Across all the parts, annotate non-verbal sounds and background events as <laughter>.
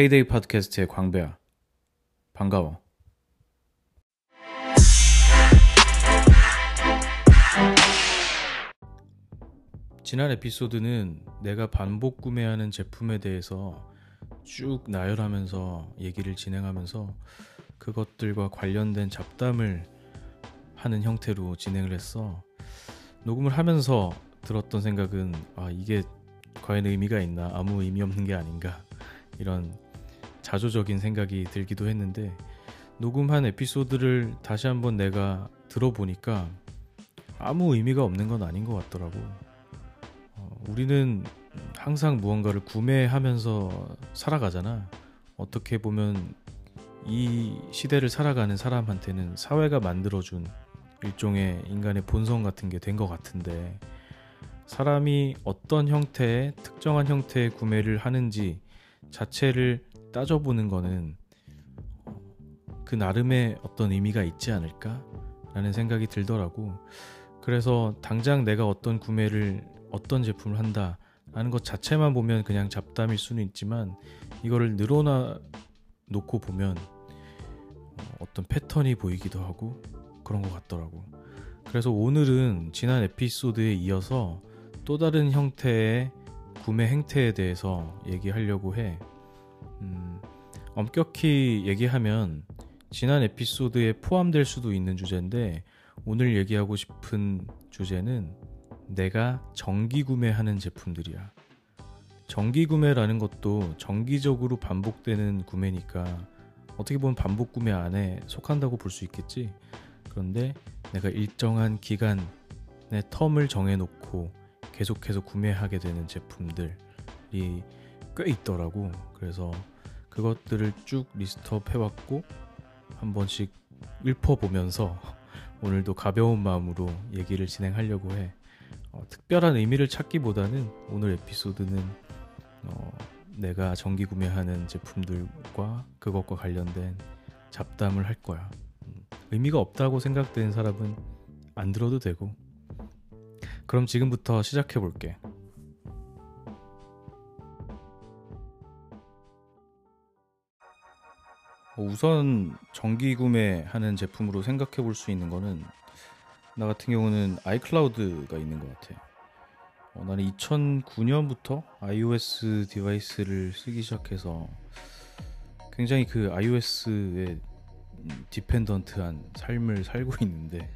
K-데이 팟캐스트의 광배야. 반가워. 지난 에피소드는 내가 반복 구매하는 제품에 대해서 쭉 나열하면서 얘기를 진행하면서 그것들과 관련된 잡담을 하는 형태로 진행을 했어. 녹음을 하면서 들었던 생각은 아 이게 과연 의미가 있나 아무 의미 없는 게 아닌가 이런 자조적인 생각이 들기도 했는데 녹음한 에피소드를 다시 한번 내가 들어보니까 아무 의미가 없는 건 아닌 것 같더라고. 어, 우리는 항상 무언가를 구매하면서 살아가잖아. 어떻게 보면 이 시대를 살아가는 사람한테는 사회가 만들어준 일종의 인간의 본성 같은 게 된 것 같은데 사람이 어떤 형태의 특정한 형태의 구매를 하는지 자체를 따져보는 거는 그 나름의 어떤 의미가 있지 않을까 라는 생각이 들더라고. 그래서 당장 내가 어떤 구매를 어떤 제품을 한다라는 것 자체만 보면 그냥 잡담일 수는 있지만 이거를 늘어나 놓고 보면 어떤 패턴이 보이기도 하고 그런 것 같더라고. 그래서 오늘은 지난 에피소드에 이어서 또 다른 형태의 구매 행태에 대해서 얘기하려고 해. 음, 엄격히 얘기하면 지난 에피소드에 포함될 수도 있는 주제인데 오늘 얘기하고 싶은 주제는 내가 정기 구매하는 제품들이야. 정기 구매라는 것도 정기적으로 반복되는 구매니까 어떻게 보면 반복 구매 안에 속한다고 볼 수 있겠지. 그런데 내가 일정한 기간의 텀을 정해놓고 계속해서 구매하게 되는 제품들이 꽤 있더라고. 그래서 그것들을 쭉 리스트업 해왔고 한 번씩 읊어보면서 <laughs> 오늘도 가벼운 마음으로 얘기를 진행하려고 해. 어, 특별한 의미를 찾기보다는 오늘 에피소드는 어, 내가 정기 구매하는 제품들과 그것과 관련된 잡담을 할 거야. 음, 의미가 없다고 생각되는 사람은 안 들어도 되고. 그럼 지금부터 시작해 볼게. 우선 정기 구매하는 제품으로 생각해 볼 수 있는 거는 나 같은 경우는 아이클라우드가 있는 것 같아. 어, 나는 2009년부터 iOS device를 쓰기 시작해서 굉장히 그 iOS의 dependent한 삶을 살고 있는데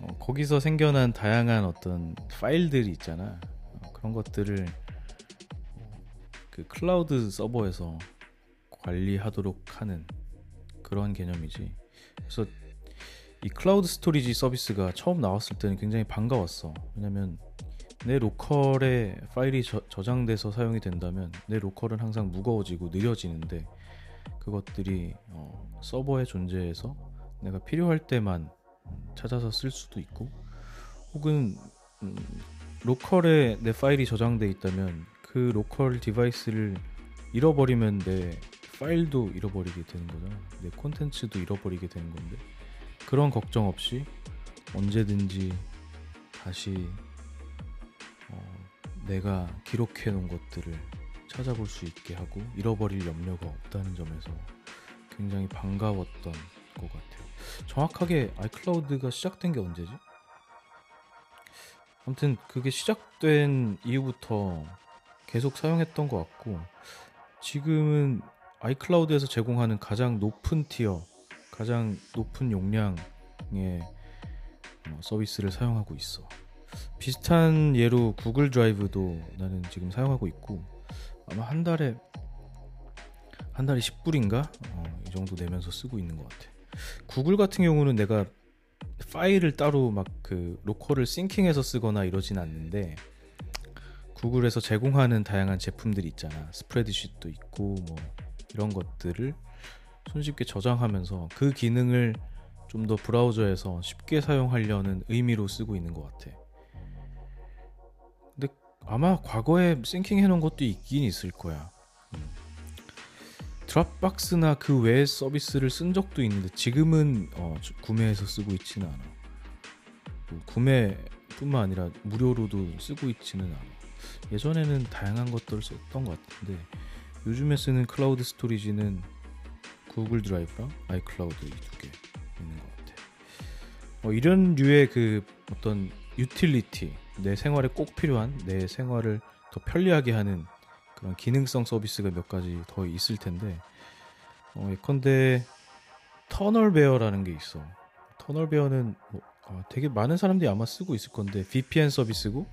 어, 거기서 생겨난 다양한 어떤 파일들이 있잖아. 어, 그런 것들을 그 클라우드 서버에서 관리하도록 하는 그런 개념이지. 그래서 이 클라우드 storage 서비스가 처음 나왔을 때는 굉장히 반가웠어. 왜냐면 내 local에 파일이 저장돼서 사용이 된다면 내 local은 항상 무거워지고 느려지는데 그것들이 어, 서버에 존재해서 내가 필요할 때만 찾아서 쓸 수도 있고 혹은 음, local에 내 파일이 저장돼 있다면 그 local device를 잃어버리면 내 파일도 잃어버리게 되는 거잖아. 내 콘텐츠도 잃어버리게 되는 건데 그런 걱정 없이 언제든지 다시 어, 내가 기록해 놓은 것들을 찾아볼 수 있게 하고 잃어버릴 염려가 없다는 점에서 굉장히 반가웠던 것 같아요. 정확하게 아이클라우드가 시작된 게 언제지? 아무튼 그게 시작된 이후부터 계속 사용했던 것 같고 지금은 아이클라우드에서 제공하는 가장 높은 티어, 가장 높은 용량의 어, 서비스를 사용하고 있어. 비슷한 예로 구글 드라이브도 나는 지금 사용하고 있고 아마 한 달에 한 달에 10불인가 어, 이 정도 내면서 쓰고 있는 것 같아. 구글 같은 경우는 내가 파일을 따로 막 그 로컬을 싱킹해서 쓰거나 이러진 않는데 구글에서 제공하는 다양한 제품들이 있잖아. 스프레드시트도 있고 뭐 이런 것들을 손쉽게 저장하면서 그 기능을 좀 더 브라우저에서 쉽게 사용하려는 의미로 쓰고 있는 것 같아. 근데 아마 과거에 syncing 해놓은 것도 있긴 있을 거야. 음. Dropbox나 그 외의 서비스를 쓴 적도 있는데 지금은 어, 구매해서 쓰고 있지는 않아. 뭐 구매뿐만 아니라 무료로도 쓰고 있지는 않아. 예전에는 다양한 것들을 썼던 것 같은데 요즘에 쓰는 클라우드 storage는 구글 드라이브랑 아이클라우드 이 두 개 있는 것 같아. 어, 이런 류의 그 어떤 유틸리티, 내 생활에 꼭 필요한 내 생활을 더 편리하게 하는 그런 기능성 서비스가 몇 가지 더 있을 텐데, 어, 예컨대 터널베어라는 게 있어. 터널베어는 뭐, 어, 되게 많은 사람들이 아마 쓰고 있을 건데 VPN 서비스고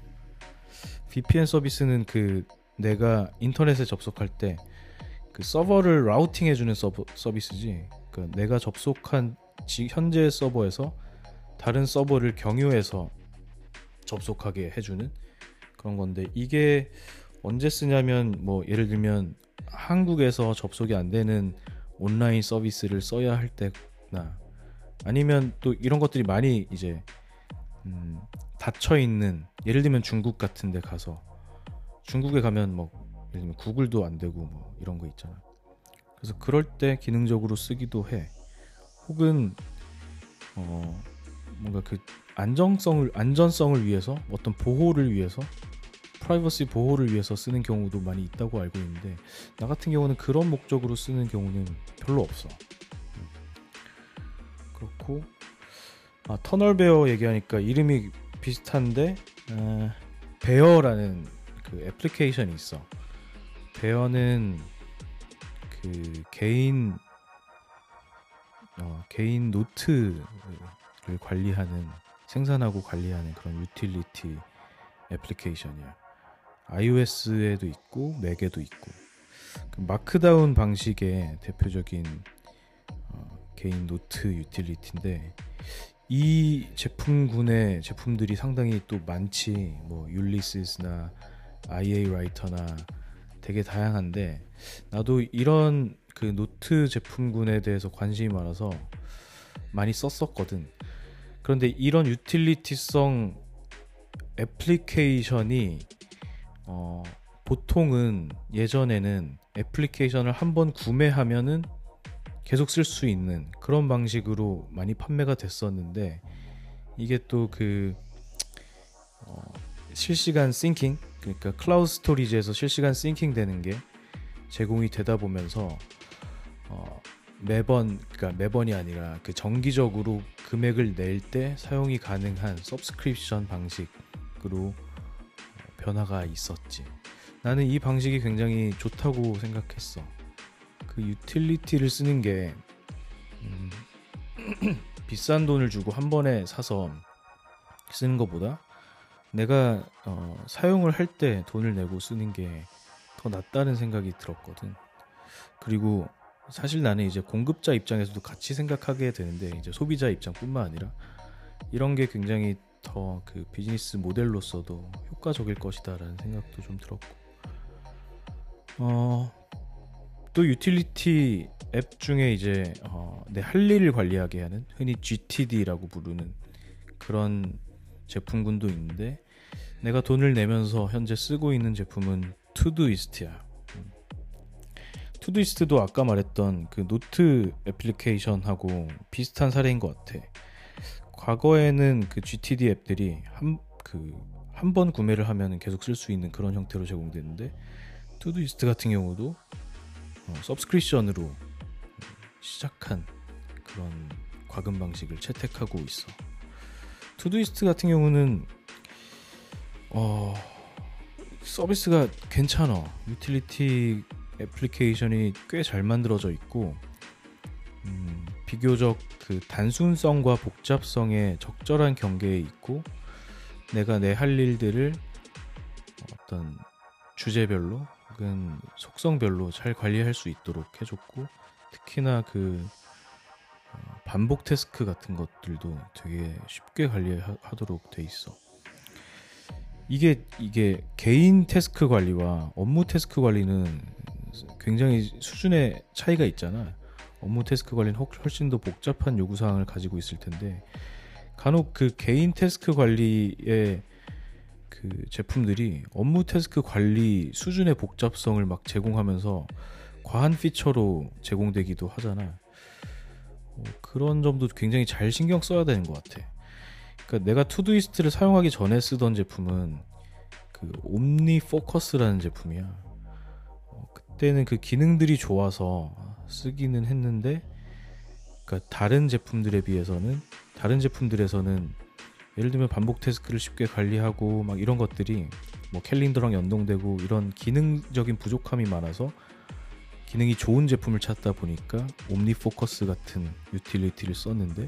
VPN 서비스는 그 내가 인터넷에 접속할 때 그 서버를 라우팅 해 주는 서버, 서비스지. 그 내가 접속한 지, 현재 서버에서 다른 서버를 경유해서 접속하게 해주는 그런 건데 이게 언제 쓰냐면 뭐 예를 들면 한국에서 접속이 안 되는 온라인 서비스를 써야 할 때나 아니면 또 이런 것들이 많이 이제 음, 닫혀 있는 예를 들면 중국 같은 데 가서 중국에 가면 뭐 예를 들면 구글도 안 되고 뭐 이런 거 있잖아. 그래서 그럴 때 기능적으로 쓰기도 해. 혹은 어 뭔가 그 안정성을 안전성을 위해서 어떤 보호를 위해서 프라이버시 보호를 위해서 쓰는 경우도 많이 있다고 알고 있는데 나 같은 경우는 그런 목적으로 쓰는 경우는 별로 없어. 그렇고 아, 터널 베어 얘기하니까 이름이 비슷한데 어, 베어라는 그 애플리케이션이 있어. 베어는 그 개인 어, 개인 노트를 관리하는 생산하고 관리하는 그런 유틸리티 애플리케이션이야. iOS에도 있고 맥에도 있고 그 markdown 방식의 대표적인 개인 노트 유틸리티인데 이 제품군의 제품들이 상당히 또 많지 뭐 율리시스나 IA 라이터나 되게 다양한데 나도 이런 그 노트 제품군에 대해서 관심이 많아서 많이 썼었거든. 그런데 이런 유틸리티성 애플리케이션이 어 보통은 예전에는 애플리케이션을 한번 구매하면은 계속 쓸 수 있는 그런 방식으로 많이 판매가 됐었는데 이게 또 그 어, 실시간 syncing 그러니까 클라우드 storage에서 실시간 syncing 되는 게 제공이 되다 보면서 어, 매번 그러니까 매번이 아니라 그 정기적으로 금액을 낼 때 사용이 가능한 subscription 방식으로 변화가 있었지. 나는 이 방식이 굉장히 좋다고 생각했어. 그 유틸리티를 쓰는 게 음, <clears throat> 비싼 돈을 주고 한 번에 사서 쓰는 것보다 내가 어, 사용을 할 때 돈을 내고 쓰는 게 더 낫다는 생각이 들었거든. 그리고 사실 나는 이제 공급자 입장에서도 같이 생각하게 되는데 이제 소비자 입장뿐만 아니라 이런 게 굉장히 더 그 비즈니스 모델로서도 효과적일 것이다라는 생각도 좀 들었고 어 또 유틸리티 앱 중에 이제 어, 내 할 일을 관리하게 하는 흔히 GTD라고 부르는 그런 제품군도 있는데 내가 돈을 내면서 현재 쓰고 있는 제품은 Todoist야. Todoist도 아까 말했던 그 노트 애플리케이션하고 비슷한 사례인 것 같아. 과거에는 그 GTD 앱들이 한 그 한 번 구매를 하면 계속 쓸 수 있는 그런 형태로 제공되는데 Todoist 같은 경우도 어, subscription으로 시작한 그런 과금 방식을 채택하고 있어. Todoist 같은 경우는 어, 서비스가 괜찮아. 유틸리티 애플리케이션이 꽤 잘 만들어져 있고 음, 비교적 그 단순성과 복잡성의 적절한 경계에 있고 내가 내 할 일들을 어떤 주제별로 혹은 속성별로 잘 관리할 수 있도록 해줬고 특히나 그 어, 반복 태스크 같은 것들도 되게 쉽게 관리하도록 돼 있어. 이게 이게 개인 태스크 관리와 업무 태스크 관리는 굉장히 수준의 차이가 있잖아. 업무 태스크 관리는 훨씬 더 복잡한 요구 사항을 가지고 있을 텐데 간혹 그 개인 태스크 관리에 그 제품들이 업무 태스크 관리 수준의 복잡성을 막 제공하면서 과한 feature로 제공되기도 하잖아. 어, 그런 점도 굉장히 잘 신경 써야 되는 것 같아. 그러니까 내가 Todoist를 사용하기 전에 쓰던 제품은 그 OmniFocus라는 제품이야. 어, 그때는 그 기능들이 좋아서 쓰기는 했는데 그러니까 다른 제품들에 비해서는 다른 제품들에서는 예를 들면 반복 task를 쉽게 관리하고 막 이런 것들이 뭐 캘린더랑 연동되고 이런 기능적인 부족함이 많아서 기능이 좋은 제품을 찾다 보니까 OmniFocus 같은 유틸리티를 썼는데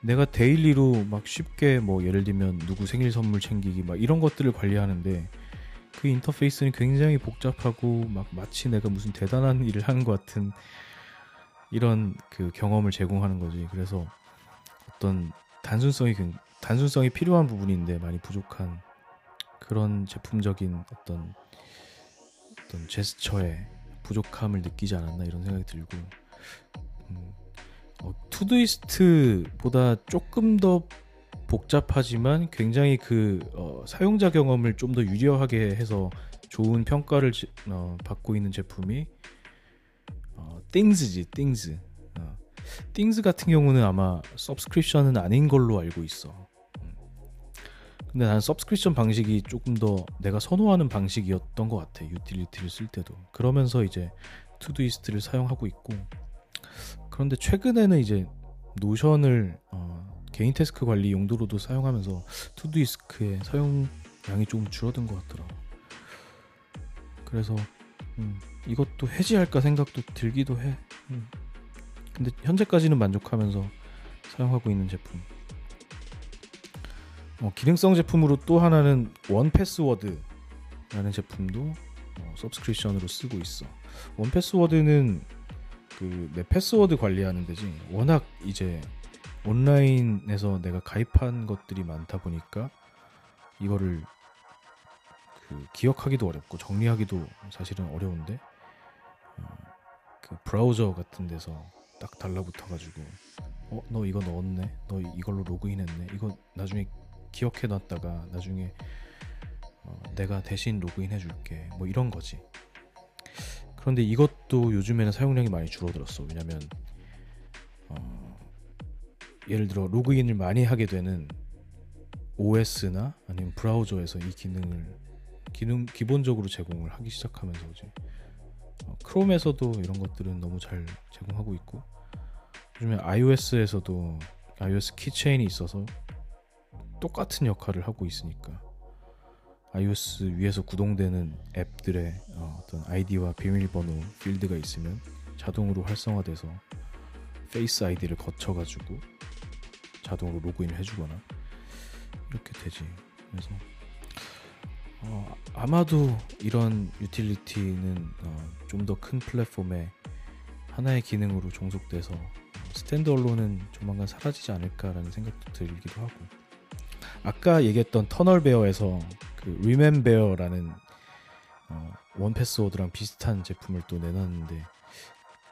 내가 daily로 막 쉽게 뭐 예를 들면 누구 생일 선물 챙기기 막 이런 것들을 관리하는데 그 인터페이스는 굉장히 복잡하고 막 마치 내가 무슨 대단한 일을 하는 것 같은 이런 그 경험을 제공하는 거지. 그래서 어떤 단순성이 단순성이 필요한 부분인데 많이 부족한 그런 제품적인 어떤 어떤 제스처에 부족함을 느끼지 않았나 이런 생각이 들고 음, 어, 투두이스트보다 조금 더 복잡하지만 굉장히 그 어, 사용자 경험을 좀 더 유려하게 해서 좋은 평가를 지, 어, 받고 있는 제품이 어, Things지 Things 어, Things 같은 경우는 아마 subscription은 아닌 걸로 알고 있어 음. 근데 나는 subscription 방식이 조금 더 내가 선호하는 방식이었던 것 같아 유틸리티를 쓸 때도 그러면서 이제 Todoist를 사용하고 있고 그런데 최근에는 이제 Notion을 어, 개인 task 관리 용도로도 사용하면서 Todoist의 사용량이 조금 줄어든 것 같더라. 그래서 음, 이것도 해지할까 생각도 들기도 해. 음. 근데 현재까지는 만족하면서 사용하고 있는 제품. 어, 기능성 제품으로 또 하나는 1Password라는 제품도 어, subscription으로 쓰고 있어. 1Password는 그 내 패스워드 관리하는 데지. 워낙 이제 온라인에서 내가 가입한 것들이 많다 보니까 이거를 그 기억하기도 어렵고 정리하기도 사실은 어려운데 어, 그 브라우저 같은 데서 딱 달라붙어가지고 어 너 이거 넣었네 너 이걸로 로그인했네 이거 나중에 기억해 놨다가 나중에 어, 내가 대신 로그인 해줄게. 뭐 이런 거지. 그런데 이것도 요즘에는 사용량이 많이 줄어들었어. 왜냐면 어, 예를 들어 로그인을 많이 하게 되는 OS나 아니면 브라우저에서 이 기능을 기능 기본적으로 제공을 하기 시작하면서 이제 어, 크롬에서도 이런 것들은 너무 잘 제공하고 있고 요즘에 iOS에서도 iOS 키체인이 있어서 똑같은 역할을 하고 있으니까 iOS 위에서 구동되는 앱들의 어, 떤 아이디와 비밀번호 필드가 있으면 자동으로 활성화돼서 Face ID를 거쳐가지고 자동으로 로그인을 해주거나 이렇게 되지. 그래서 어, 아마도 이런 유틸리티는 어, 좀더 큰 플랫폼에 하나의 기능으로 종속돼서 standalone은 조만간 사라지지 않을까라는 생각도 들기도 하고 아까 얘기했던 TunnelBear에서 그 RememBear라는 어, 원 패스워드랑 비슷한 제품을 또 내놨는데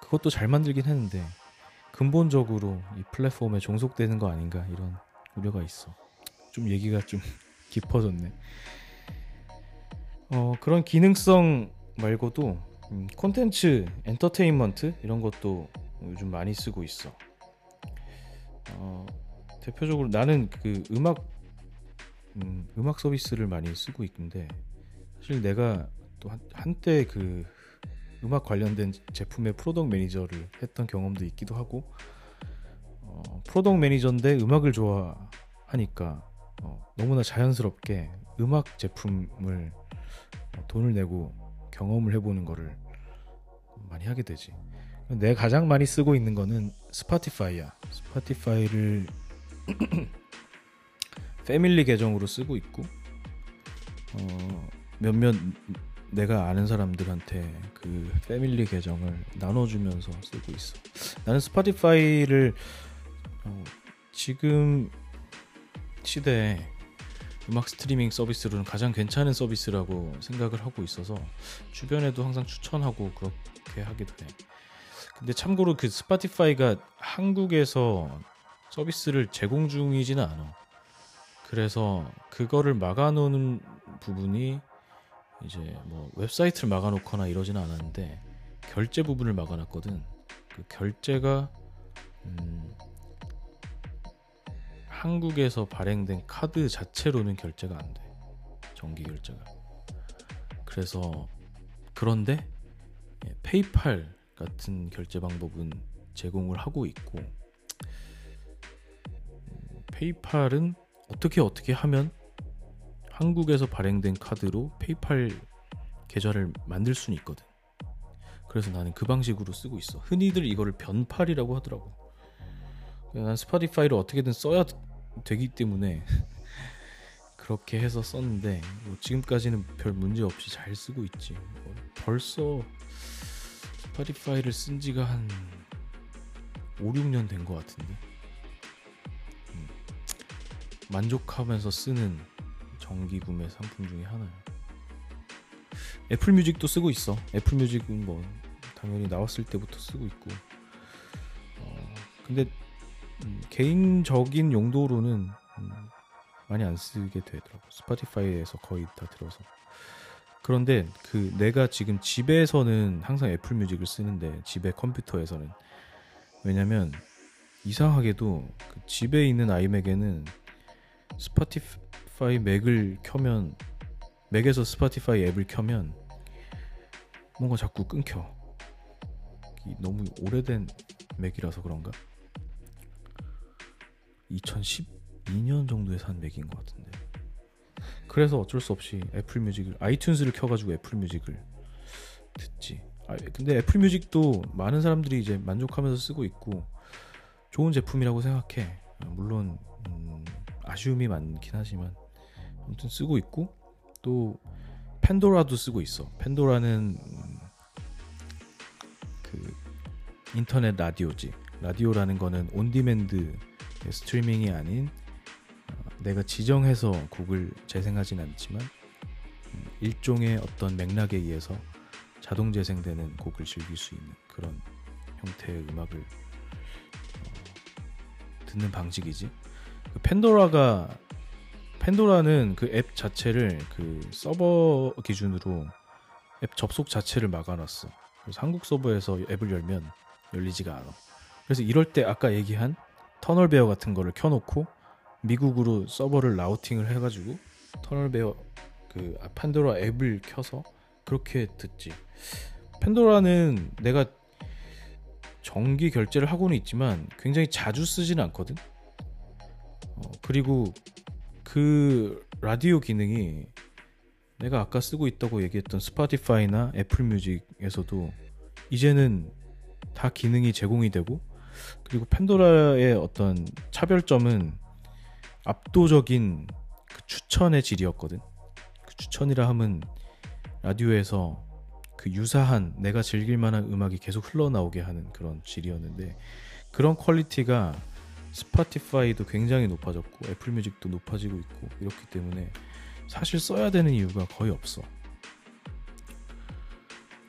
그것도 잘 만들긴 했는데 근본적으로 이 플랫폼에 종속되는 거 아닌가 이런 우려가 있어. 좀 얘기가 좀 <laughs> 깊어졌네. 어, 그런 기능성 말고도 음, 콘텐츠, 엔터테인먼트 이런 것도 요즘 많이 쓰고 있어. 어, 대표적으로 나는 그 음악 음, 음악 서비스를 많이 쓰고 있는데 사실 내가 또 한, 한때 그 음악 관련된 제품의 product manager를 했던 경험도 있기도 하고 어, product manager인데 음악을 좋아하니까 어, 너무나 자연스럽게 음악 제품을 어, 돈을 내고 경험을 해보는 거를 많이 하게 되지. 내가 가장 많이 쓰고 있는 거는 Spotify야. Spotify를 <clears throat> family 계정으로 쓰고 있고 어, 몇몇 내가 아는 사람들한테 그 family 계정을 나눠주면서 쓰고 있어. 나는 Spotify를 어, 지금 시대에 음악 스트리밍 서비스로는 가장 괜찮은 서비스라고 생각을 하고 있어서 주변에도 항상 추천하고 그렇게 하기도 해. 근데 참고로 그 Spotify가 한국에서 서비스를 제공 중이지는 않아. 그래서 그거를 막아놓는 부분이 이제 뭐 웹사이트를 막아놓거나 이러지는 않았는데 결제 부분을 막아놨거든. 그 결제가 음 한국에서 발행된 카드 자체로는 결제가 안 돼. 정기 결제가. 그래서 그런데 예, PayPal 같은 결제 방법은 제공을 하고 있고 음, PayPal은 어떻게 어떻게 하면 한국에서 발행된 카드로 PayPal 계좌를 만들 수는 있거든. 그래서 나는 그 방식으로 쓰고 있어. 흔히들 이거를 변팔이라고 하더라고. 난 Spotify를 어떻게든 써야 되기 때문에 <laughs> 그렇게 해서 썼는데 뭐 지금까지는 별 문제 없이 잘 쓰고 있지. 뭐 벌써 Spotify를 쓴 지가 한 5, 6년 된 것 같은데. 음, 만족하면서 쓰는 정기 구매 상품 중에 하나야. Apple Music도 쓰고 있어. Apple Music은 뭐 당연히 나왔을 때부터 쓰고 있고. 어, 근데 음, 개인적인 용도로는 음, 많이 안 쓰게 되더라고. Spotify에서 거의 다 들어서. 그런데 그 내가 지금 집에서는 항상 Apple Music을 쓰는데 집에 컴퓨터에서는 왜냐면 이상하게도 그 집에 있는 iMac에는 Spotify Mac을 켜면 Mac에서 Spotify 앱을 켜면 뭔가 자꾸 끊겨. 너무 오래된 Mac이라서 그런가? 2012년 정도에 산 Mac인 것 같은데. 그래서 어쩔 수 없이 Apple Music을 iTunes를 켜가지고 Apple Music을 듣지. 아, 근데 Apple Music도 많은 사람들이 이제 만족하면서 쓰고 있고 좋은 제품이라고 생각해. 물론 음, 아쉬움이 많긴 하지만 아무튼 쓰고 있고 또 Pandora도 쓰고 있어. Pandora는 음, 그 인터넷 라디오지. 라디오라는 거는 on-demand 스트리밍이 아닌 어, 내가 지정해서 곡을 재생하진 않지만 음, 일종의 어떤 맥락에 의해서 자동 재생되는 곡을 즐길 수 있는 그런 형태의 음악을 어, 듣는 방식이지. 그 팬도라가 팬도라는 그 앱 자체를 그 서버 기준으로 앱 접속 자체를 막아놨어. 그래서 한국 서버에서 앱을 열면 열리지가 않아. 그래서 이럴 때 아까 얘기한 TunnelBear 같은 거를 켜놓고 미국으로 서버를 routing을 해가지고 TunnelBear 그 Pandora 앱을 켜서 그렇게 듣지. Pandora는 내가 정기 결제를 하고는 있지만 굉장히 자주 쓰지는 않거든. 어, 그리고 그 라디오 기능이 내가 아까 쓰고 있다고 얘기했던 Spotify나 Apple Music에서도 이제는 다 기능이 제공이 되고 그리고 Pandora의 어떤 차별점은 압도적인 그 추천의 질이었거든. 그 추천이라 함은 라디오에서 그 유사한 내가 즐길 만한 음악이 계속 흘러나오게 하는 그런 질이었는데 그런 quality가 Spotify도 굉장히 높아졌고 Apple Music도 높아지고 있고 이렇기 때문에 사실 써야 되는 이유가 거의 없어.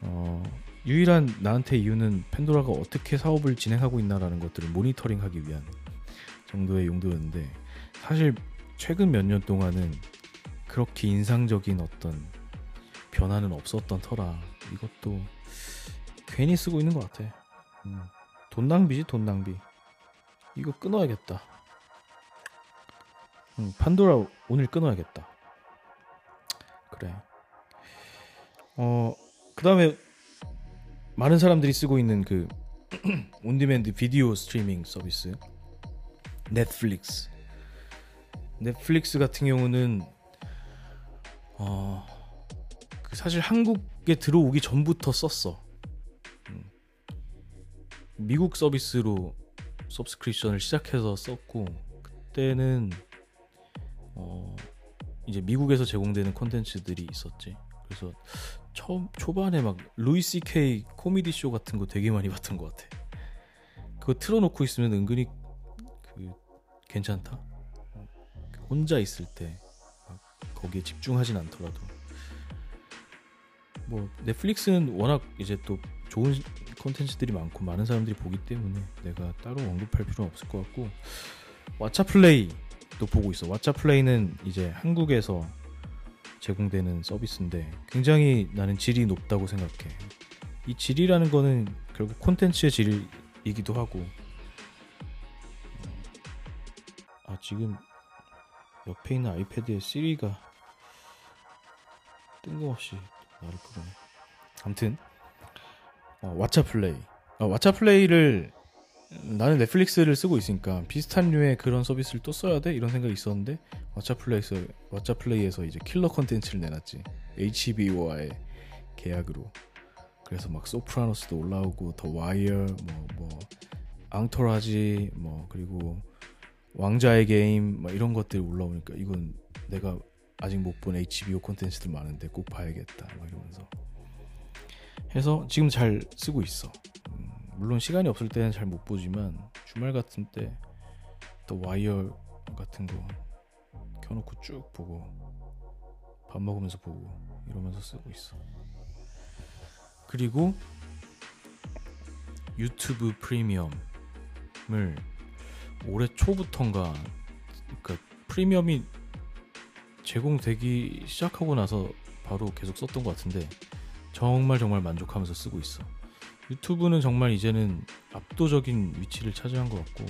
어, 유일한 나한테 이유는 팬도라가 어떻게 사업을 진행하고 있나라는 것들을 모니터링하기 위한 정도의 용도였는데 사실 최근 몇 년 동안은 그렇게 인상적인 어떤 변화는 없었던 터라 이것도 괜히 쓰고 있는 것 같아. 음, 돈 낭비지 돈 낭비. 이거 끊어야겠다. 음, 판도라 오늘 끊어야겠다. 그래. 어, 그 다음에 많은 사람들이 쓰고 있는 그 on-demand 비디오 스트리밍 서비스 Netflix. Netflix 같은 경우는 어, 그 사실 한국에 들어오기 전부터 썼어. 음. 미국 서비스로 subscription을 시작해서 썼고 그때는 어 이제 미국에서 제공되는 콘텐츠들이 있었지. 그래서 처음 초반에 막 루이스 케이 코미디 쇼 같은 거 되게 많이 봤던 것 같아. 그거 틀어놓고 있으면 은근히 그 괜찮다. 혼자 있을 때 거기에 집중하진 않더라도 뭐 넷플릭스는 워낙 이제 또 좋은 콘텐츠들이 많고 많은 사람들이 보기 때문에 내가 따로 언급할 필요는 없을 것 같고 왓챠 플레이도 보고 있어. 왓챠 플레이는 이제 한국에서 제공되는 서비스인데 굉장히 나는 질이 높다고 생각해. 이 질이라는 거는 결국 콘텐츠의 질이기도 하고 아 지금 옆에 있는 아이패드에 시리가 뜬금없이 나를 부르네. 아무튼 어, 왓챠 플레이. 어, 왓챠 플레이를 나는 Netflix를 쓰고 있으니까 비슷한 류의 그런 서비스를 또 써야 돼? 이런 생각이 있었는데 왓챠 플레이에서 왓챠 플레이에서 이제 킬러 컨텐츠를 내놨지. HBO와의 계약으로. 그래서 막 Sopranos도 올라오고 The Wire 뭐 뭐 Entourage 뭐 그리고 왕자의 게임 뭐 이런 것들이 올라오니까 이건 내가 아직 못 본 HBO 콘텐츠들 많은데 꼭 봐야겠다. 막 이러면서 해서 지금 잘 쓰고 있어. 음, 물론 시간이 없을 때는 잘 못 보지만 주말 같은 때 또 와이어 같은 거 켜놓고 쭉 보고 밥 먹으면서 보고 이러면서 쓰고 있어. 그리고 유튜브 프리미엄을 올해 초부터인가 그러니까 프리미엄이 제공되기 시작하고 나서 바로 계속 썼던 것 같은데 정말 정말 만족하면서 쓰고 있어. 유튜브는 정말 이제는 압도적인 위치를 차지한 것 같고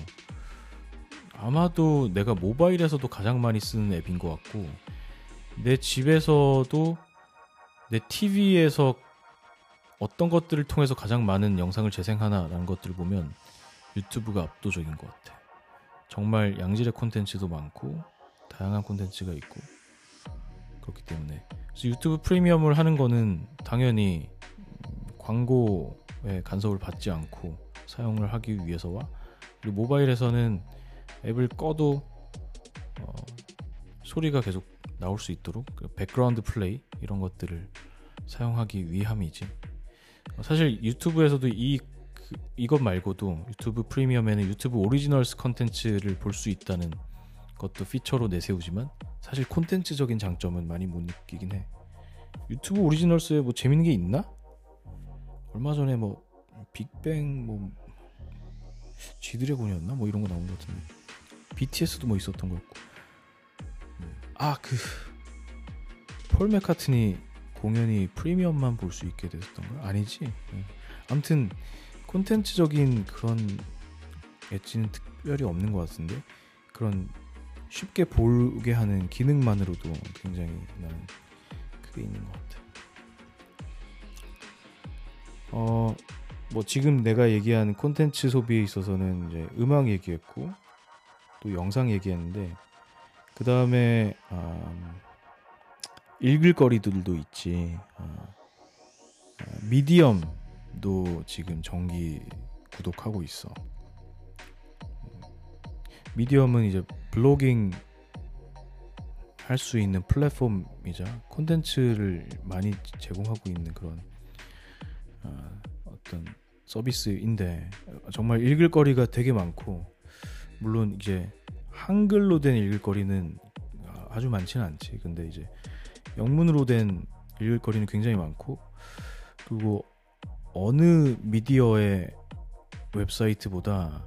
아마도 내가 모바일에서도 가장 많이 쓰는 앱인 것 같고 내 집에서도 내 TV에서 어떤 것들을 통해서 가장 많은 영상을 재생하나라는 것들을 보면 유튜브가 압도적인 것 같아. 정말 양질의 콘텐츠도 많고 다양한 콘텐츠가 있고 그렇기 때문에 그래서 YouTube Premium을 하는 거는 당연히 광고에 간섭을 받지 않고 사용을 하기 위해서와 그리고 모바일에서는 앱을 꺼도 어, 소리가 계속 나올 수 있도록 그 background play 이런 것들을 사용하기 위함이지. 어, 사실 YouTube에서도 이 그, 이것 말고도 YouTube Premium에는 YouTube Originals 컨텐츠를 볼 수 있다는 것도 피처로 내세우지만 사실 콘텐츠적인 장점은 많이 못 느끼긴 해. 유튜브 오리지널스에 뭐 재밌는 게 있나? 얼마 전에 뭐 빅뱅 뭐 쥐드래곤이었나? 뭐 이런 거 나온 것 같은데 BTS도 뭐 있었던 것 같고 아 그 폴 맥카트니 공연이 프리미엄만 볼 수 있게 됐었던 거 아니지? 네. 아무튼 콘텐츠적인 그런 엣지는 특별히 없는 것 같은데 그런 쉽게 보게 하는 기능만으로도 굉장히 나는 그게 있는 것 같아. 어, 뭐 지금 내가 얘기한 콘텐츠 소비에 있어서는 이제 음악 얘기했고 또 영상 얘기했는데 그 다음에 음, 읽을 거리들도 있지. 어, 미디엄도 지금 정기 구독하고 있어. 미디엄은 이제 블로깅 할 수 있는 플랫폼이자 콘텐츠를 많이 제공하고 있는 그런 어, 어떤 서비스인데 정말 읽을 거리가 되게 많고 물론 이제 한글로 된 읽을 거리는 아주 많지는 않지. 근데 이제 영문으로 된 읽을 거리는 굉장히 많고 그리고 어느 미디어의 웹사이트보다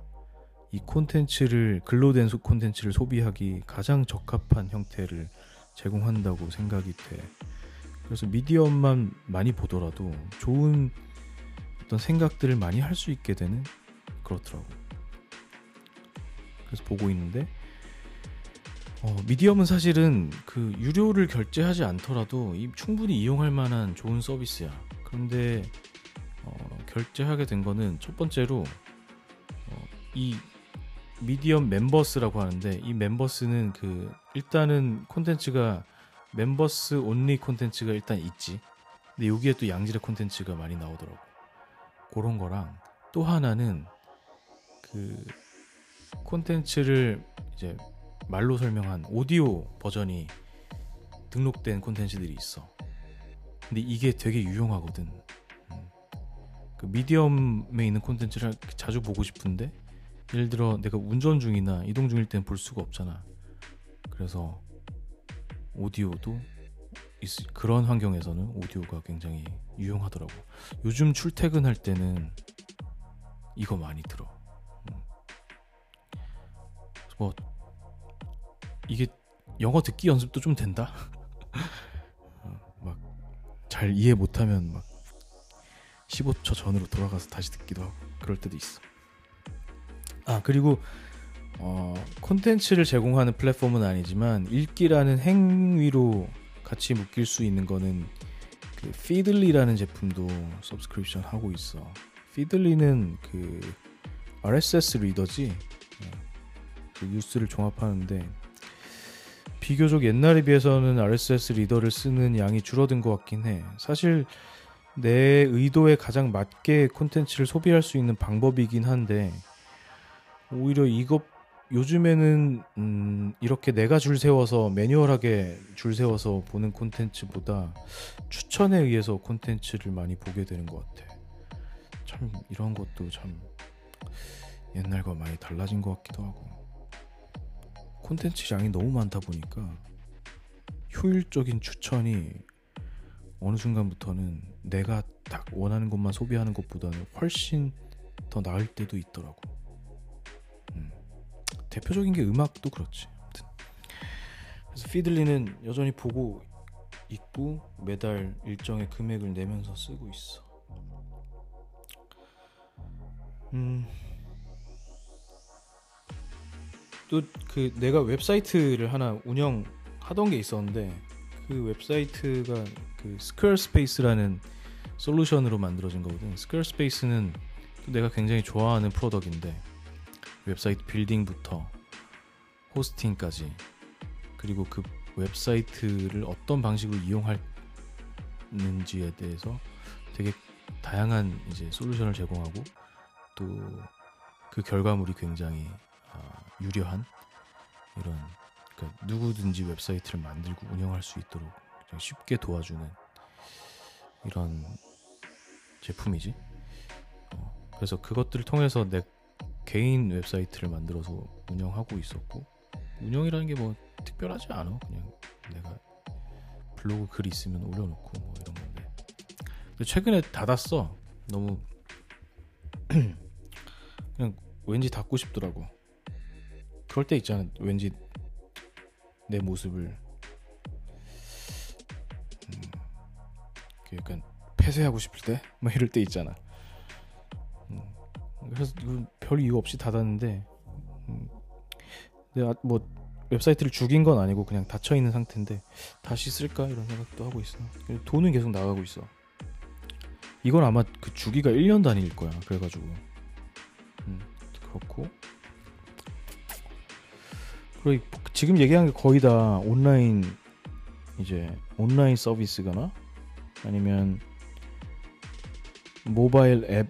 이 콘텐츠를 글로 된 콘텐츠를 소비하기 가장 적합한 형태를 제공한다고 생각이 돼. 그래서 미디엄만 많이 보더라도 좋은 어떤 생각들을 많이 할 수 있게 되는 그렇더라고. 그래서 보고 있는데 어, 미디엄은 사실은 그 유료를 결제하지 않더라도 이 충분히 이용할 만한 좋은 서비스야. 그런데 어, 결제하게 된 거는 첫 번째로 어, 이 미디엄 멤버스라고 하는데 이 멤버스는 그 일단은 콘텐츠가 멤버스 온리 콘텐츠가 일단 있지. 근데 여기에 또 양질의 콘텐츠가 많이 나오더라고. 그런 거랑 또 하나는 그 콘텐츠를 이제 말로 설명한 오디오 버전이 등록된 콘텐츠들이 있어. 근데 이게 되게 유용하거든. 음. 그 미디엄에 있는 콘텐츠를 자주 보고 싶은데 예를 들어 내가 운전 중이나 이동 중일 땐 볼 수가 없잖아. 그래서 오디오도 그런 환경에서는 오디오가 굉장히 유용하더라고. 요즘 출퇴근할 때는 이거 많이 들어. 음. 뭐 이게 영어 듣기 연습도 좀 된다. <laughs> 어, 막잘 이해 못하면 막 15초 전으로 돌아가서 다시 듣기도 하고 그럴 때도 있어. 아 그리고 어, 콘텐츠를 제공하는 플랫폼은 아니지만 읽기라는 행위로 같이 묶일 수 있는 거는 그 Feedly라는 제품도 subscription 하고 있어. Feedly는 그 RSS reader지. 네. 그 뉴스를 종합하는데 비교적 옛날에 비해서는 RSS reader를 쓰는 양이 줄어든 것 같긴 해. 사실 내 의도에 가장 맞게 콘텐츠를 소비할 수 있는 방법이긴 한데 오히려 이것 요즘에는 음, 이렇게 내가 줄 세워서 매뉴얼하게 줄 세워서 보는 콘텐츠보다 추천에 의해서 콘텐츠를 많이 보게 되는 것 같아. 참 이런 것도 참 옛날과 많이 달라진 것 같기도 하고 콘텐츠 양이 너무 많다 보니까 효율적인 추천이 어느 순간부터는 내가 딱 원하는 것만 소비하는 것보다는 훨씬 더 나을 때도 있더라고. 음. 대표적인 게 음악도 그렇지. 아무튼. 그래서 Feedly는 여전히 보고 있고 매달 일정의 금액을 내면서 쓰고 있어. 음. 또 그 내가 웨브사이트를 하나 운영하던 게 있었는데 그 웹사이트가 그 Squarespace라는 solution으로 만들어진 거거든. Squarespace는 내가 굉장히 좋아하는 product인데 웹사이트 building부터 hosting까지 그리고 그 웹사이트를 어떤 방식으로 이용할는지에 대해서 되게 다양한 이제 solution을 제공하고 또 그 결과물이 굉장히 아, 유려한 이런 그러니까 누구든지 웹사이트를 만들고 운영할 수 있도록 쉽게 도와주는 이런 제품이지. 어, 그래서 그것들을 통해서 내 개인 웹사이트를 만들어서 운영하고 있었고 운영이라는 게 뭐 특별하지 않아. 그냥 내가 블로그 글 있으면 올려놓고 뭐 이런 건데. 근데 최근에 닫았어. 너무 <clears throat> 그냥 왠지 닫고 싶더라고. 그럴 때 있잖아. 왠지 내 모습을 음, 약간 폐쇄하고 싶을 때, 뭐 이럴 때 있잖아. 음, 그래서 별 이유 없이 닫았는데, 음, 내가 뭐 웹사이트를 죽인 건 아니고 그냥 닫혀 있는 상태인데 다시 쓸까 이런 생각도 하고 있어. 돈은 계속 나가고 있어. 이건 아마 그 주기가 1년 단위일 거야. 그래가지고 음, 그렇고 그리고 지금 얘기한 게 거의 다 온라인 이제 온라인 서비스거나 아니면 모바일 앱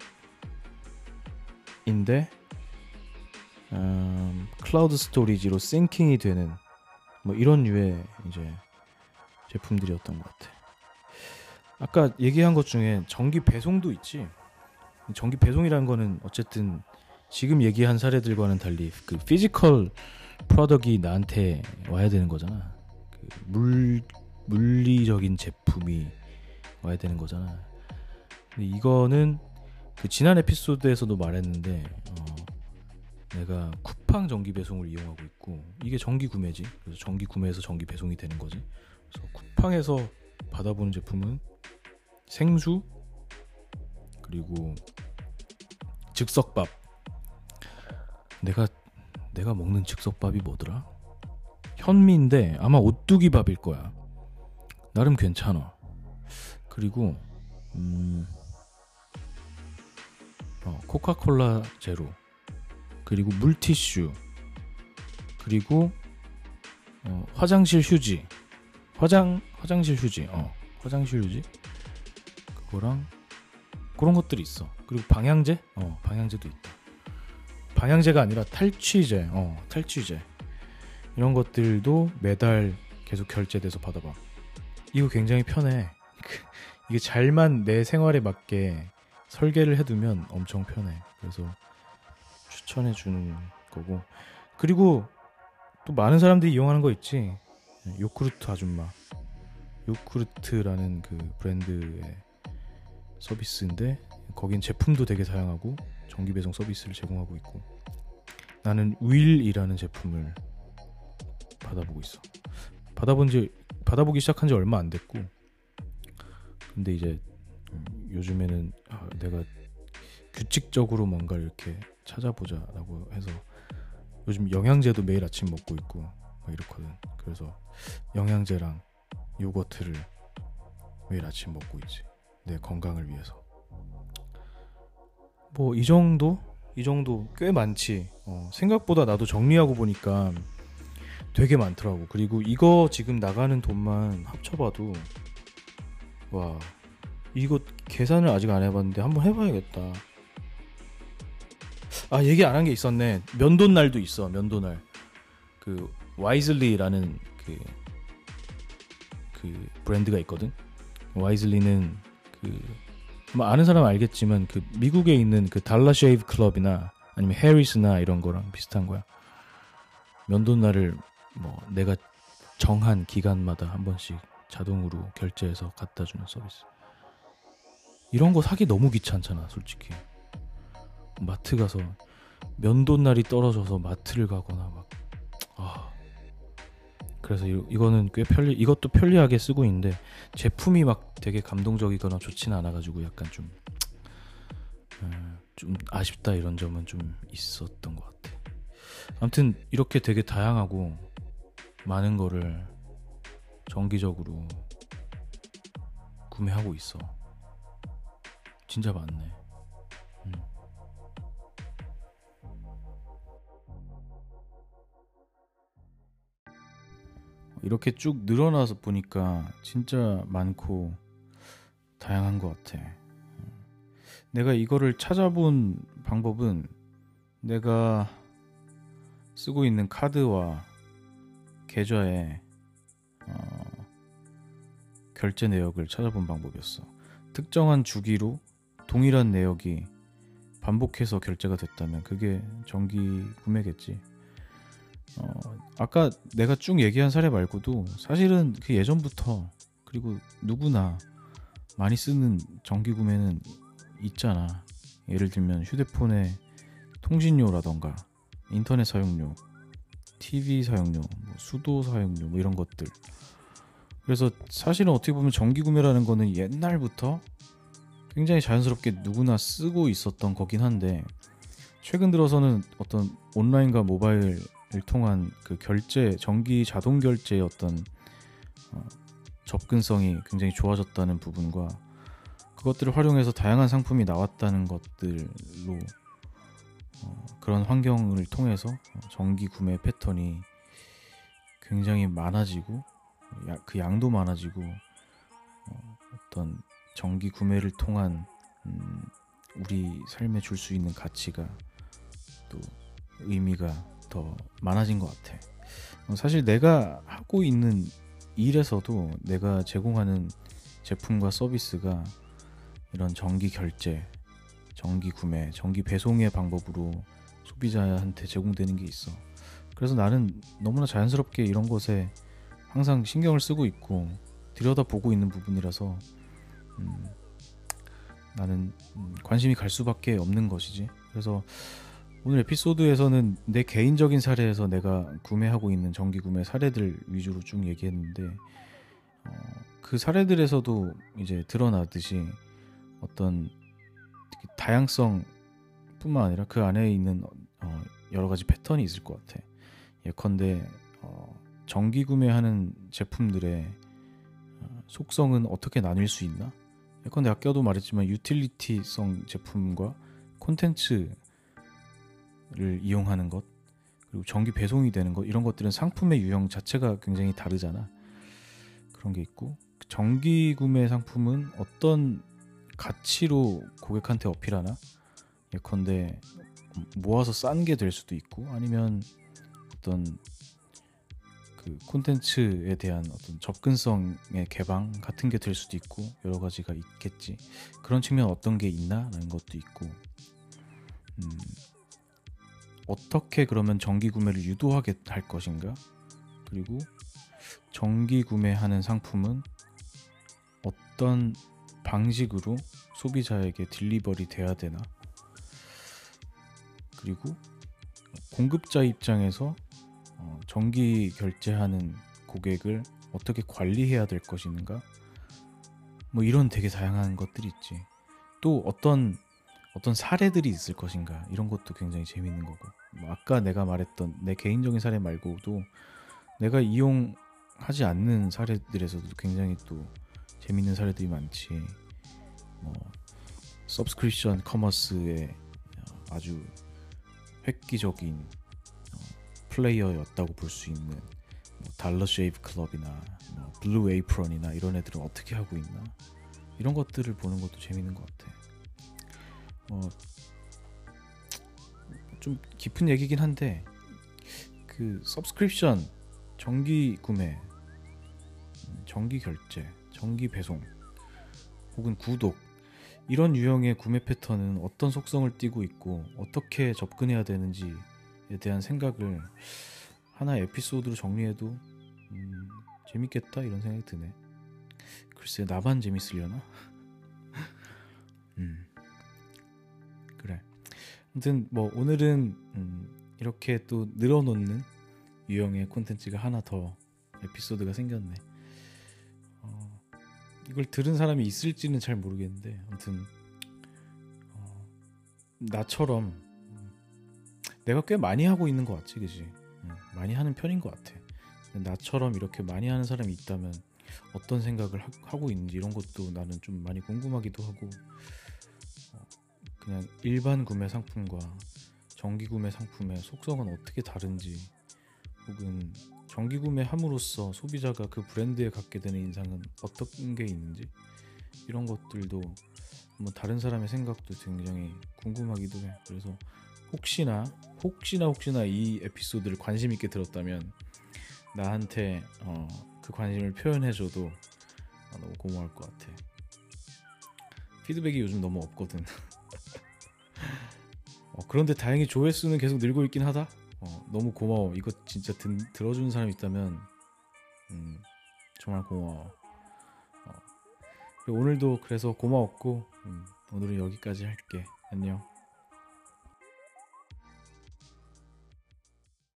인데 음, cloud storage로 syncing이 되는 뭐 이런 류의 이제 제품들이었던 것 같아. 아까 얘기한 것 중에 정기 배송도 있지. 정기 배송이라는 거는 어쨌든 지금 얘기한 사례들과는 달리 그 physical product이 나한테 와야 되는 거잖아. 그 물 물리적인 제품이 와야 되는 거잖아. 근데 이거는 그 지난 에피소드에서도 말했는데 어, 내가 쿠팡 정기 배송을 이용하고 있고 이게 정기 구매지. 그래서 정기 구매해서 정기 배송이 되는 거지. 그래서 쿠팡에서 받아보는 제품은 생수 그리고 즉석밥. 내가 내가 먹는 즉석밥이 뭐더라? 현미인데 아마 오뚜기 밥일 거야. 나름 괜찮아. 그리고 음, 어, 코카콜라 제로 그리고 물티슈 그리고 어, 화장실 휴지 화장 화장실 휴지 어 화장실 휴지 그거랑 그런 것들이 있어 그리고 방향제 어 방향제도 있다 방향제가 아니라 탈취제, 어, 탈취제. 이런 것들도 매달 계속 결제돼서 받아봐. 이거 굉장히 편해. <laughs> 이게 잘만 내 생활에 맞게 설계를 해두면 엄청 편해. 그래서 추천해 주는 거고. 그리고 또 많은 사람들이 이용하는 거 있지. 요크루트 아줌마. 요크루트라는 그 브랜드의 서비스인데 거긴 제품도 되게 다양하고 정기 배송 서비스를 제공하고 있고 나는 윌이라는 제품을 받아보고 있어. 받아본 지 받아보기 시작한 지 얼마 안 됐고 근데 이제 요즘에는 아, 내가 규칙적으로 뭔가 이렇게 찾아보자라고 해서 요즘 영양제도 매일 아침 먹고 있고 막 이렇거든. 그래서 영양제랑 요거트를 매일 아침 먹고 있지. 내 건강을 위해서. 뭐 이 정도? 이 정도 꽤 많지. 어, 생각보다 나도 정리하고 보니까 되게 많더라고. 그리고 이거 지금 나가는 돈만 합쳐봐도 와 이거 계산을 아직 안 해봤는데 한번 해봐야겠다. 아 얘기 안 한 게 있었네. 면도날도 있어. 면도날. 그 와이즐리라는 그, 그 브랜드가 있거든. 와이즐리는 그뭐 아는 사람 은 알겠지만 그 미국에 있는 그 Dollar Shave Club이나 아니면 Harry's나 이런 거랑 비슷한 거야. 면도날을 뭐 내가 정한 기간마다 한 번씩 자동으로 결제해서 갖다 주는 서비스. 이런 거 사기 너무 귀찮잖아, 솔직히. 마트 가서 면도날이 떨어져서 마트를 가거나 막 아. 그래서 이, 이거는 꽤 편리 이것도 편리하게 쓰고 있는데 제품이 막 되게 감동적이거나 좋지는 않아 가지고 약간 좀 음, 좀 아쉽다 이런 점은 좀 있었던 것 같아. 아무튼 이렇게 되게 다양하고 많은 거를 정기적으로 구매하고 있어. 진짜 많네. 음. 이렇게 쭉 늘어나서 보니까 진짜 많고 다양한 것 같아. 내가 이거를 찾아본 방법은 내가 쓰고 있는 카드와 계좌에 어, 결제 내역을 찾아본 방법이었어. 특정한 주기로 동일한 내역이 반복해서 결제가 됐다면 그게 정기 구매겠지. 어, 아까 내가 쭉 얘기한 사례 말고도 사실은 그 예전부터 그리고 누구나 많이 쓰는 정기 구매는 있잖아. 예를 들면 휴대폰의 통신료라던가 인터넷 사용료, TV 사용료, 뭐 수도 사용료 뭐 이런 것들. 그래서 사실은 어떻게 보면 정기 구매라는 거는 옛날부터 굉장히 자연스럽게 누구나 쓰고 있었던 거긴 한데 최근 들어서는 어떤 온라인과 모바일을 통한 그 결제 정기 자동 결제의 어떤 어, 접근성이 굉장히 좋아졌다는 부분과 그것들을 활용해서 다양한 상품이 나왔다는 것들로 어, 그런 환경을 통해서 정기 구매 패턴이 굉장히 많아지고 야, 그 양도 많아지고 어, 어떤 정기 구매를 통한 음, 우리 삶에 줄 수 있는 가치가 또 의미가 더 많아진 것 같아. 어, 사실 내가 하고 있는 일에서도 내가 제공하는 제품과 서비스가 이런 정기 결제, 정기 구매, 정기 배송의 방법으로 소비자한테 제공되는 게 있어. 그래서 나는 너무나 자연스럽게 이런 것에 항상 신경을 쓰고 있고 들여다보고 있는 부분이라서 음, 나는 음, 관심이 갈 수밖에 없는 것이지. 그래서 오늘 에피소드에서는 내 개인적인 사례에서 내가 구매하고 있는 정기 구매 사례들 위주로 쭉 얘기했는데 어, 그 사례들에서도 이제 드러나듯이 어떤 다양성뿐만 아니라 그 안에 있는 어, 여러 가지 패턴이 있을 것 같아. 예컨대 어, 정기 구매하는 제품들의 어, 속성은 어떻게 나뉠 수 있나? 예컨대 아까도 말했지만 유틸리티성 제품과 콘텐츠를 이용하는 것 그리고 정기 배송이 되는 것 이런 것들은 상품의 유형 자체가 굉장히 다르잖아. 그런 게 있고 정기 구매 상품은 어떤 가치로 고객한테 어필하나? 예컨대 모아서 싼 게 될 수도 있고 아니면 어떤 그 콘텐츠에 대한 어떤 접근성의 개방 같은 게 될 수도 있고 여러 가지가 있겠지. 그런 측면 어떤 게 있나라는 것도 있고. 음, 어떻게 그러면 정기 구매를 유도하게 할 것인가? 그리고 정기 구매하는 상품은 어떤 방식으로 소비자에게 딜리버리 돼야 되나? 그리고 공급자 입장에서 어, 정기 결제하는 고객을 어떻게 관리해야 될 것인가? 뭐 이런 되게 다양한 것들이 있지. 또 어떤 어떤 사례들이 있을 것인가 이런 것도 굉장히 재밌는 거고. 뭐 아까 내가 말했던 내 개인적인 사례 말고도 내가 이용하지 않는 사례들에서도 굉장히 또 재밌는 사례들이 많지. 뭐 subscription commerce의 아주 획기적인 어, 플레이어였다고 볼 수 있는 뭐 Dollar Shave Club이나 뭐 Blue Apron이나 이런 애들은 어떻게 하고 있나 이런 것들을 보는 것도 재밌는 것 같아. 어, 좀 깊은 얘기긴 한데 그 subscription 정기 구매, 음, 정기 결제, 정기 배송 혹은 구독 이런 유형의 구매 패턴은 어떤 속성을 띠고 있고 어떻게 접근해야 되는지에 대한 생각을 하나 의 에피소드로 정리해도 음, 재밌겠다 이런 생각이 드네. 글쎄 나만 재밌으려나? <laughs> 음. 그래. 아무튼 뭐 오늘은 음, 이렇게 또 늘어놓는 유형의 콘텐츠가 하나 더 에피소드가 생겼네. 어, 이걸 들은 사람이 있을지는 잘 모르겠는데 아무튼 어, 나처럼 음, 내가 꽤 많이 하고 있는 것 같지, 그지? 음, 많이 하는 편인 것 같아. 나처럼 이렇게 많이 하는 사람이 있다면 어떤 생각을 하, 고 있는지 이런 것도 나는 좀 많이 궁금하기도 하고 어, 그냥 일반 구매 상품과 정기 구매 상품의 속성은 어떻게 다른지 혹은 정기 구매함으로써 소비자가 그 브랜드에 갖게 되는 인상은 어떤 게 있는지 이런 것들도 뭐 다른 사람의 생각도 굉장히 궁금하기도 해. 그래서 혹시나 혹시나 혹시나 이 에피소드를 관심 있게 들었다면 나한테 어, 그 관심을 표현해줘도 아, 너무 고마울 것 같아. 피드백이 요즘 너무 없거든. <laughs> 어, 그런데 다행히 조회수는 계속 늘고 있긴 하다. 어, 너무 고마워. 이거 진짜 든, 들어주는 사람 있다면 음, 정말 고마워. 어, 오늘도 그래서 고마웠고 음, 오늘은 여기까지 할게. 안녕.